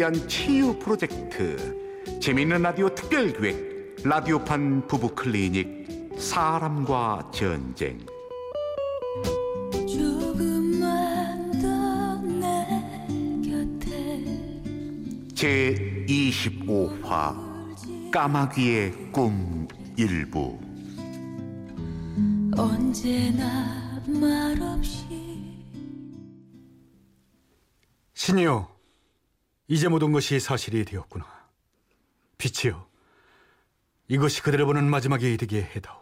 위한 치유 프로젝트 재미있는 라디오 특별기획 라디오판 부부 클리닉 사람과 전쟁. 조금만 더내 곁에 제 25화 까마귀의 꿈 일부. 언제나 말없이 신이여, 이제 모든 것이 사실이 되었구나. 빛이여, 이것이 그대를 보는 마지막에 이르게 해다오.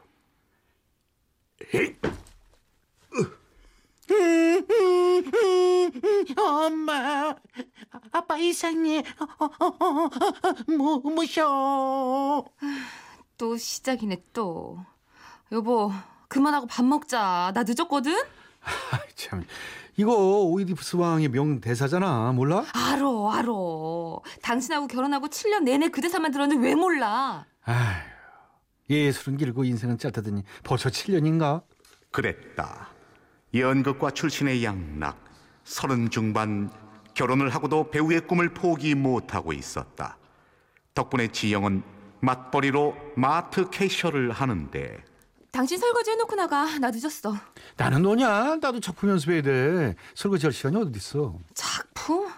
엄마, 아빠 이상해. 어, 어, 어, 어, 무, 무셔. 또 시작이네 또. 여보 그만하고 밥 먹자. 나 늦었거든. 참, 이거 오이디푸스 왕의 명대사잖아. 몰라? 알어 알어. 당신하고 결혼하고 7년 내내 그 대사만 들었는데 왜 몰라? 아휴, 예술은 길고 인생은 짧다더니 벌써 7년인가? 그랬다 연극과 출신의 양락 서른 중반 결혼을 하고도 배우의 꿈을 포기 못하고 있었다 덕분에 지영은 맞벌이로 마트 캐셔를 하는데 당신 설거지 해놓고 나가. 나 늦었어. 나는 너냐? 나도 작품 연습해야 돼. 설거지 할 시간이 어딨어. 작품?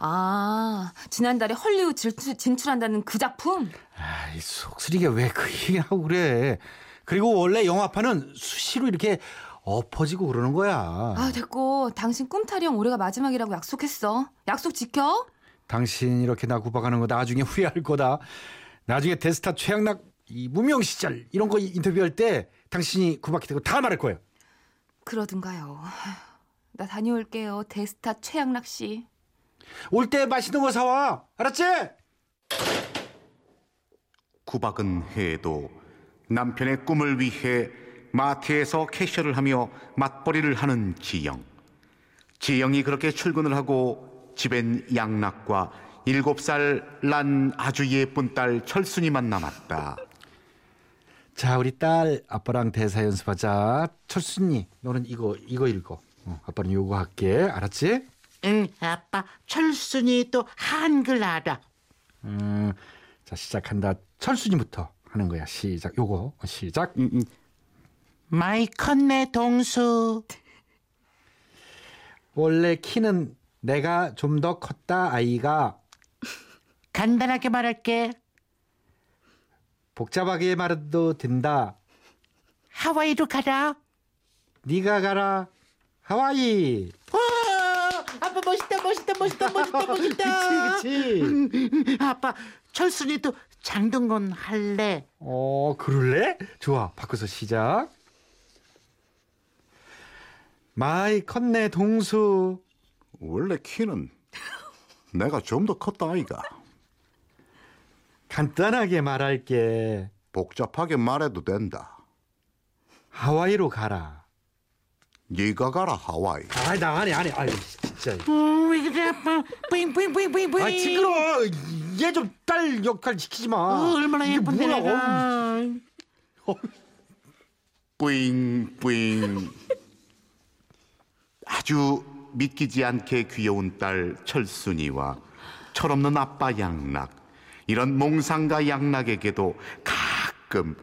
아 지난달에 헐리우드 진출, 진출한다는 그 작품? 아이, 속쓰리게 왜 그 얘기하고 그래. 그리고 원래 영화판은 수시로 이렇게 엎어지고 그러는 거야. 아 됐고 당신 꿈 타령 올해가 마지막이라고 약속했어. 약속 지켜? 당신 이렇게 나 구박하는 거 나중에 후회할 거다. 나중에 데스타 최양락 이 무명 시절 이런 거 인터뷰할 때 당신이 구박했다고 다 말할 거예요. 그러든가요. 나 다녀올게요. 데스타 최양락 씨. 올 때 맛있는 거 사와. 알았지? 구박은 해도 남편의 꿈을 위해 마트에서 캐셔를 하며 맞벌이를 하는 지영. 지영이 그렇게 출근을 하고 집엔 양락과 일곱 살 난 아주 예쁜 딸 철순이만 남았다. 자, 우리 딸 아빠랑 대사 연습하자. 철순이, 너는 이거 이거 읽어. 어, 아빠는 요거 할게. 알았지? 응, 아빠, 철순이 또 한글 알아. 음, 자 시작한다. 철순이부터 하는 거야. 시작. 요거 어, 시작. 음, 음. 마이 컸네, 동수. 원래 키는 내가 좀 더 컸다 아이가 간단하게 말할게. 복잡하게 말해도 된다. 하와이로 가라. 네가 가라 하와이. 와, 아빠 멋있다, 멋있다, 멋있다, 멋있다, 멋있다. 그치 그치. 아빠, 철순이도 장동건 할래. 어 그럴래? 좋아 바꿔서 시작. 마이 컸네 동수. 원래 키는 내가 좀 더 컸다 아이가. 간단하게 말할게. 복잡하게 말해도 된다. 하와이로 가라. 네가 가라 하와이. 아, 나 안해, 안해. 아유, 진짜. 음, 왜 그래, 아빠. 뿌잉, 뿌잉, 뿌잉, 뿌잉, 뿌잉. 아, 시끄러워. 얘 좀 딸 역할 시키지 마. 어, 얼마나 예쁜데, 뭐야, 내가. 뿌잉 뿌잉. 아주 믿기지 않게 귀여운 딸 철순이와 철없는 아빠 양락. 이런 몽상가 양락에게도 가끔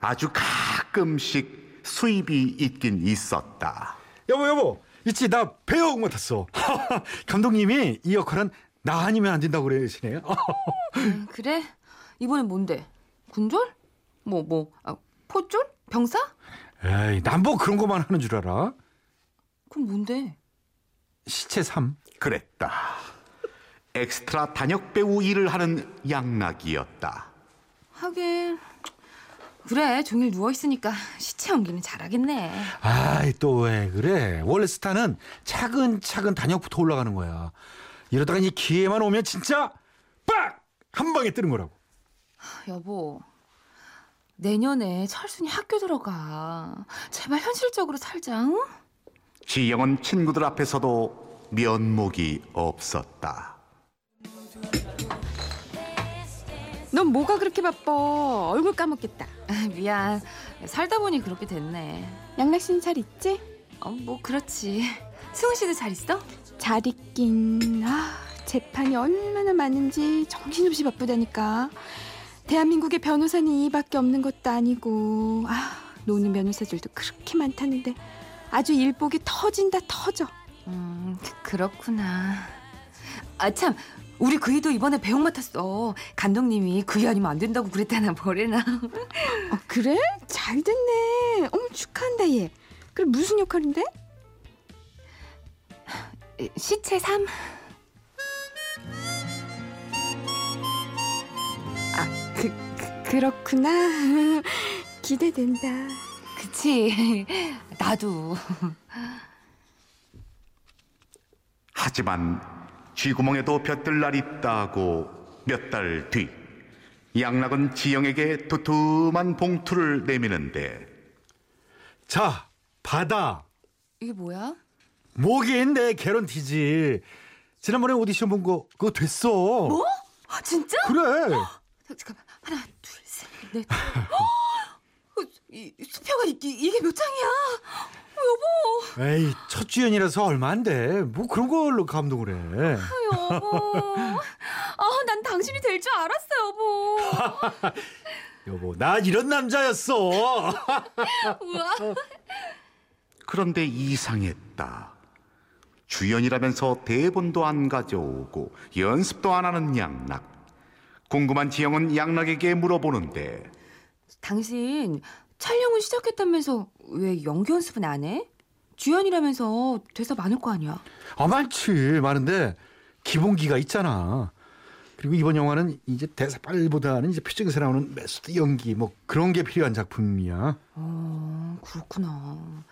아주 가끔씩 수입이 있긴 있었다. 여보, 여보. 있지, 나 배우 맡았어. 감독님이 이 역할은 나 아니면 안 된다고 그러시네. 음, 그래? 이번엔 뭔데? 군졸? 뭐, 뭐, 아, 포졸? 병사? 에이, 난 뭐 그런 것만 하는 줄 알아? 그럼 뭔데? 시체 3. 그랬다. 엑스트라 단역 배우 일을 하는 양락이었다. 하긴 그래 종일 누워 있으니까 시체 연기는 잘하겠네 아이, 또 왜 그래? 원래 스타는 차근차근 단역부터 올라가는 거야. 이러다가 이 기회만 오면 진짜 빡! 한 방에 뜨는 거라고. 여보 내년에 철순이 학교 들어가 제발 현실적으로 살자 응? 지영은 친구들 앞에서도 면목이 없었다. 넌 뭐가 그렇게 바빠 얼굴 까먹겠다 아, 미안 살다 보니 그렇게 됐네 양락 씨는 잘 있지? 어, 뭐 그렇지 승우 씨도 잘 있어? 잘 있긴 아 재판이 얼마나 많은지 정신없이 바쁘다니까. 대한민국의 변호사는 이밖에 없는 것도 아니고 아 노는 변호사들도 그렇게 많다는데 아주 일복이 터진다 터져. 음, 그렇구나. 아, 참. 우리 그이도 이번에 배역 맡았어. 감독님이 그이 아니면 안 된다고 그랬다나 뭐래나. 어, 그래? 잘 됐네. 어머 축하한다 얘. 그래 무슨 역할인데? 시체 3. 그, 그 그렇구나. 기대된다. 그치. 나도. 하지만 쥐구멍에도 볕들 날 있다고 몇 달 뒤 양락은 지영에게 두툼한 봉투를 내미는데 자, 받아. 이게 뭐야? 뭐긴 내 개런티지. 지난번에 오디션 본 거 그거 됐어. 뭐? 아, 진짜? 그래. 잠깐만. 하나, 둘, 셋, 넷. 어, 이, 수표가 이, 이 게 몇 장이야? 어, 여보. 에이, 첫 주연이라서 얼마 안 돼. 뭐 그런 걸로 감동을 해. 여보. 아, 난 당신이 될 줄 알았어, 여보. 여보, 나 이런 남자였어. 우와. 그런데 이상했다. 주연이라면서 대본도 안 가져오고 연습도 안 하는 양락. 궁금한 지영은 양락에게 물어보는데 당신 촬영은 시작했다면서 왜 연기 연습은 안 해? 주연이라면서 대사 많을 거 아니야? 아, 많지. 많은데 기본기가 있잖아. 그리고 이번 영화는 이제 대사 빨보다는 이제 표정에서 나오는 method 연기 뭐 그런 게 필요한 작품이야. 어, 그렇구나.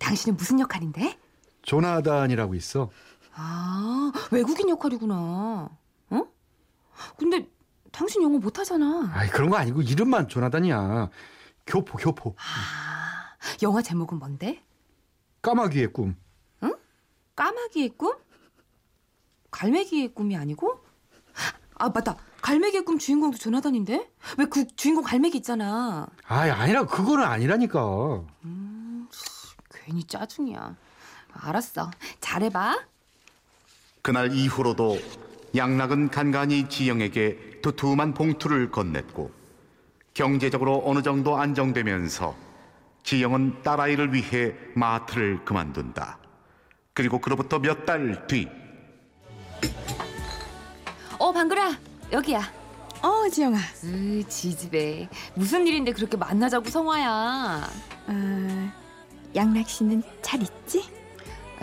당신은 무슨 역할인데? 조나단이라고 있어. 아, 외국인 역할이구나. 어? 근데 당신 영어 못하잖아. 아이 그런 거 아니고 이름만 조나단이야. 교포 교포. 아, 영화 제목은 뭔데? 까마귀의 꿈. 까마귀의 꿈? 갈매기의 꿈이 아니고? 아, 맞다. 갈매기의 꿈 주인공도 조나단인데? 왜 그 주인공 갈매기 있잖아. 아이 아니라 그거는 아니라니까. 괜히 짜증이야. 알았어. 잘해봐. 그날 이후로도 양락은 간간히 지영에게 두툼한 봉투를 건넸고 경제적으로 어느 정도 안정되면서 지영은 딸아이를 위해 마트를 그만둔다. 그리고 그로부터 몇 달 뒤 어, 방글아. 여기야. 어 지영아. 으, 지집애. 무슨 일인데 그렇게 만나자고 성화야. 아, 양락 씨는 잘 있지?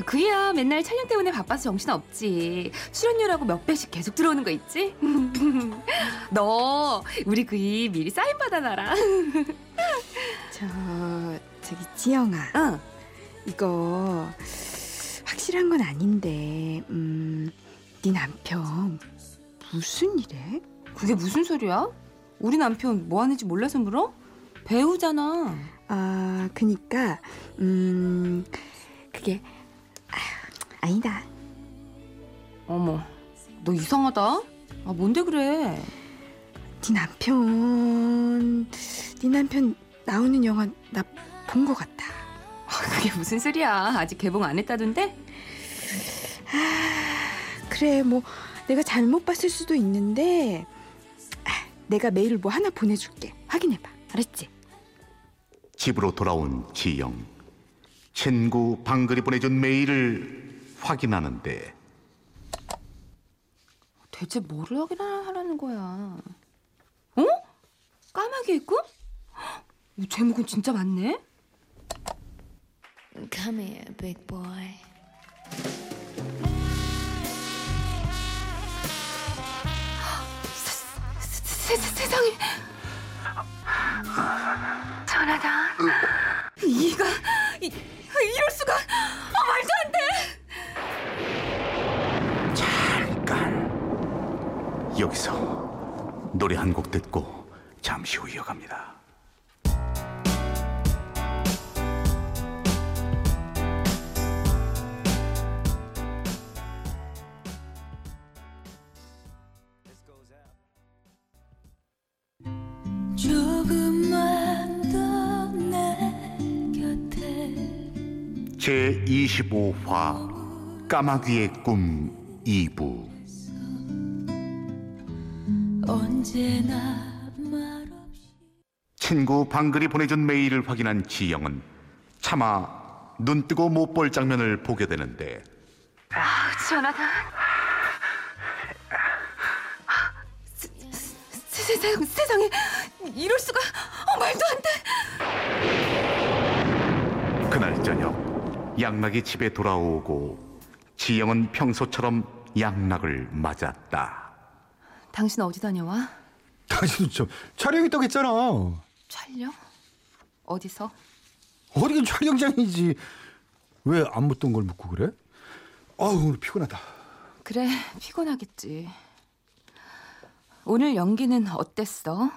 그야 맨날 촬영 때문에 바빠서 정신 없지. 출연료라고 몇 배씩 계속 들어오는 거 있지? 너 우리 그이 미리 사인 받아놔라. 저 저기 지영아. 응. 이거 확실한 건 아닌데, 음, 네 남편 무슨 일해? 그게 무슨 소리야? 우리 남편 뭐 하는지 몰라서 물어? 배우잖아. 아, 그니까, 음, 그게 아니다. 어머, 너 이상하다. 아 뭔데 그래? 네 남편, 네 남편 나오는 영화 나 본 것 같다. 그게 무슨 소리야? 아직 개봉 안 했다던데? 그래, 뭐 내가 잘못 봤을 수도 있는데, 아, 내가 메일 뭐 하나 보내줄게. 확인해봐. 알았지? 집으로 돌아온 지영 친구 방글이 보내준 메일을 확인하는데 대체 뭐를 하긴 하라는 거야? 어? 까마귀의 꿈? 이 제목은 진짜 맞네. Come here, big boy. 세, 세, 세상에. 전하다. 이가 이, 이럴 수가. 아, 말도 안 돼. 잠깐 여기서 노래 한 곡 듣고 잠시 후 이어갑니다. 조금만 더내 곁에 제 25화 까마귀의 꿈 2부 친구 방글이 보내준 메일을 확인한 지영은 차마 눈 뜨고 못 볼 장면을 보게 되는데 전화다. 세, 세, 세상, 세상에 이럴 수가 어, 말도 안 돼. 그날 저녁 양락이 집에 돌아오고 지영은 평소처럼 양락을 맞았다. 당신 어디 다녀와? 당신도 좀 촬영 있다고 했잖아. 촬영? 어디서? 어디긴 촬영장이지. 왜 안 묻던 걸 묻고 그래? 아우 오늘 피곤하다. 그래 피곤하겠지. 오늘 연기는 어땠어?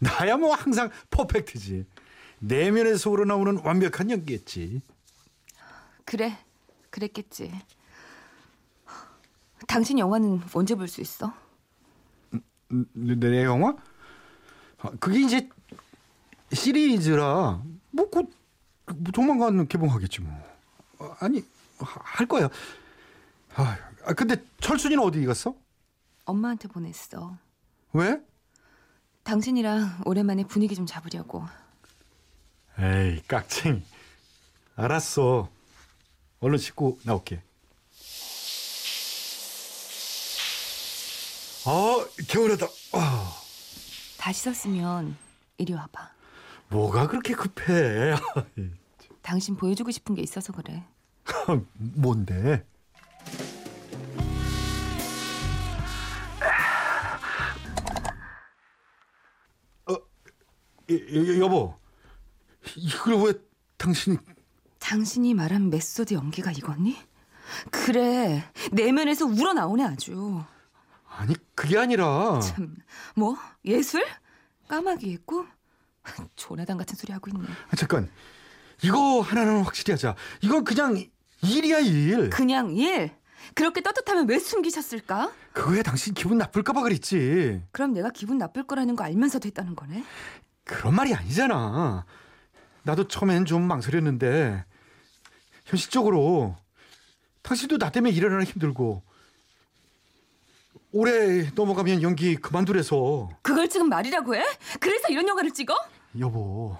나야 뭐 항상 퍼펙트지. 내면에서 우러나오는 완벽한 연기였지. 그래 그랬겠지. 당신 영화는 언제 볼 수 있어? 내, 내 영화? 아, 그게 이제 시리즈라 뭐곧 뭐 조만간 개봉하겠지 뭐. 아, 아니 하- 할 거야. 아, 아, 근데 철순이는 어디 갔어? 엄마한테 보냈어. 왜? 당신이랑 오랜만에 분위기 좀 잡으려고. 에이 깍쟁이. 알았어. 얼른 씻고 나올게. 아 개운하다. 아, 다시 섰으면 이리 와봐. 뭐가 그렇게 급해? 당신 보여주고 싶은 게 있어서 그래. 뭔데? 어, 여, 여, 여보, 이걸 왜 당신이? 당신이 말한 메소드 연기가 이거니? 그래 내면에서 우러나오네 아주. 아니 그게 아니라 참, 뭐 예술? 까마귀의 꿈? 조나단 같은 소리 하고 있네. 아, 잠깐 이거 하나는 확실히 하자. 이건 그냥 일이야 일. 그냥 일. 그렇게 떳떳하면 왜 숨기셨을까? 그거에 당신 기분 나쁠까봐 그랬지. 그럼 내가 기분 나쁠 거라는 거 알면서도 했다는 거네. 그런 말이 아니잖아. 나도 처음엔 좀 망설였는데 현실적으로 당신도 나 때문에 일하느라 힘들고 올해 넘어가면 연기 그만두래서 그걸 지금 말이라고 해? 그래서 이런 영화를 찍어? 여보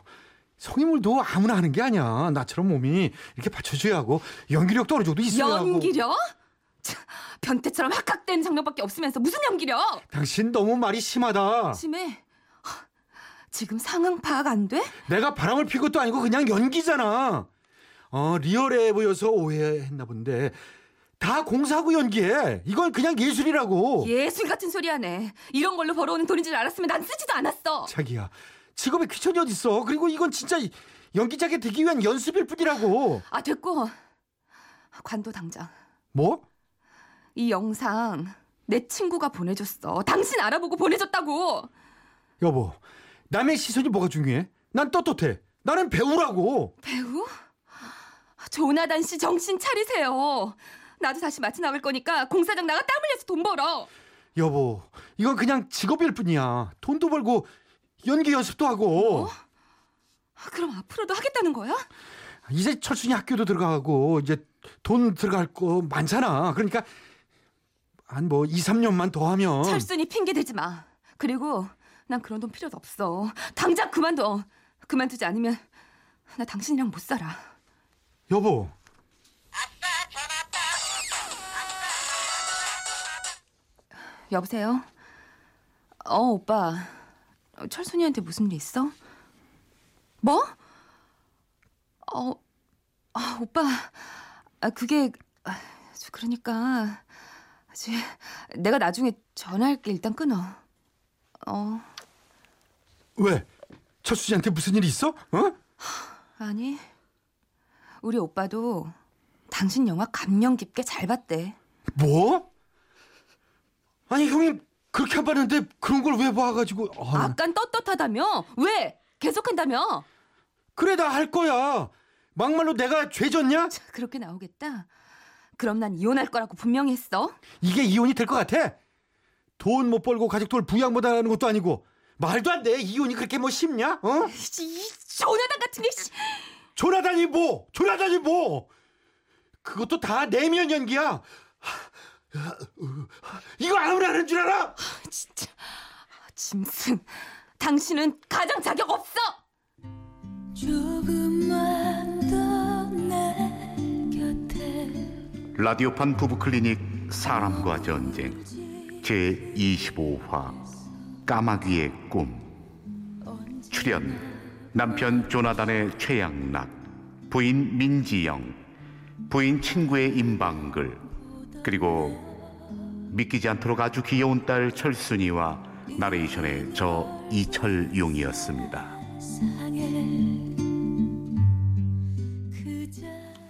성인물도 아무나 하는 게 아니야. 나처럼 몸이 이렇게 받쳐줘야 하고 연기력도 어느 정도 있어야 하고 연기력? 참, 변태처럼 학학된 장면밖에 없으면서 무슨 연기력? 당신 너무 말이 심하다. 심해. 하, 지금 상황 파악 안 돼? 내가 바람을 피 것도 아니고 그냥 연기잖아. 어, 리얼해 보여서 오해했나 본데 다 공사하고 연기해. 이건 그냥 예술이라고. 예술 같은 소리 하네. 이런 걸로 벌어오는 돈인 줄 알았으면 난 쓰지도 않았어. 자기야, 직업에 귀천이 어딨어. 그리고 이건 진짜 연기자게 되기 위한 연습일 뿐이라고. 아 됐고 관도 당장. 뭐? 이 영상 내 친구가 보내줬어. 당신 알아보고 보내줬다고. 여보, 남의 시선이 뭐가 중요해? 난 떳떳해. 나는 배우라고. 배우? 조나단 씨 정신 차리세요. 나도 다시 마치 나갈 거니까 공사장 나가 땀 흘려서 돈 벌어. 여보, 이건 그냥 직업일 뿐이야. 돈도 벌고 연기 연습도 하고. 뭐? 아, 그럼 앞으로도 하겠다는 거야? 이제 철순이 학교도 들어가고 이제 돈 들어갈 거 많잖아. 그러니까 한 뭐 2, 3년만 더 하면 철순이 핑계 대지 마. 그리고 난 그런 돈 필요도 없어. 당장 그만둬. 그만두지 않으면 나 당신이랑 못 살아. 여보. 여보세요? 어, 오빠. 철순이한테 무슨 일 있어? 뭐? 어, 아, 오빠. 아, 그게, 아, 저 그러니까. 저, 내가 나중에 전화할게. 일단 끊어. 어, 왜? 철수지한테 무슨 일이 있어? 어? 아니. 우리 오빠도 당신 영화 감명 깊게 잘 봤대. 뭐? 아니 형이 그렇게 안 봤는데 그런 걸 왜 봐가지고 아, 아깐 떳떳하다며? 왜? 계속한다며? 그래 나 할 거야 막말로 내가 죄졌냐? 그렇게 나오겠다. 그럼 난 이혼할 거라고 분명히 했어. 이게 이혼이 될 것 같아? 돈 못 벌고 가족들 부양 못 하는 것도 아니고 말도 안 돼 이혼이 그렇게 뭐 쉽냐? 어? 이 조나단 같은 게 씨. 조나단이 뭐? 조나단이 뭐? 그것도 다 내면 연기야. 이거 아무나 하는 줄 알아? 진짜. 짐승, 당신은 가장 자격 없어. 조금만 더내 곁에 라디오판 부부 클리닉 사람과 전쟁. 제 25화. 까마귀의 꿈. 출연 남편 조나단의 최양락. 부인 민지영. 부인 친구의 임방글 그리고 믿기지 않도록 아주 귀여운 딸 철순이와 나레이션의 저 이철용이었습니다.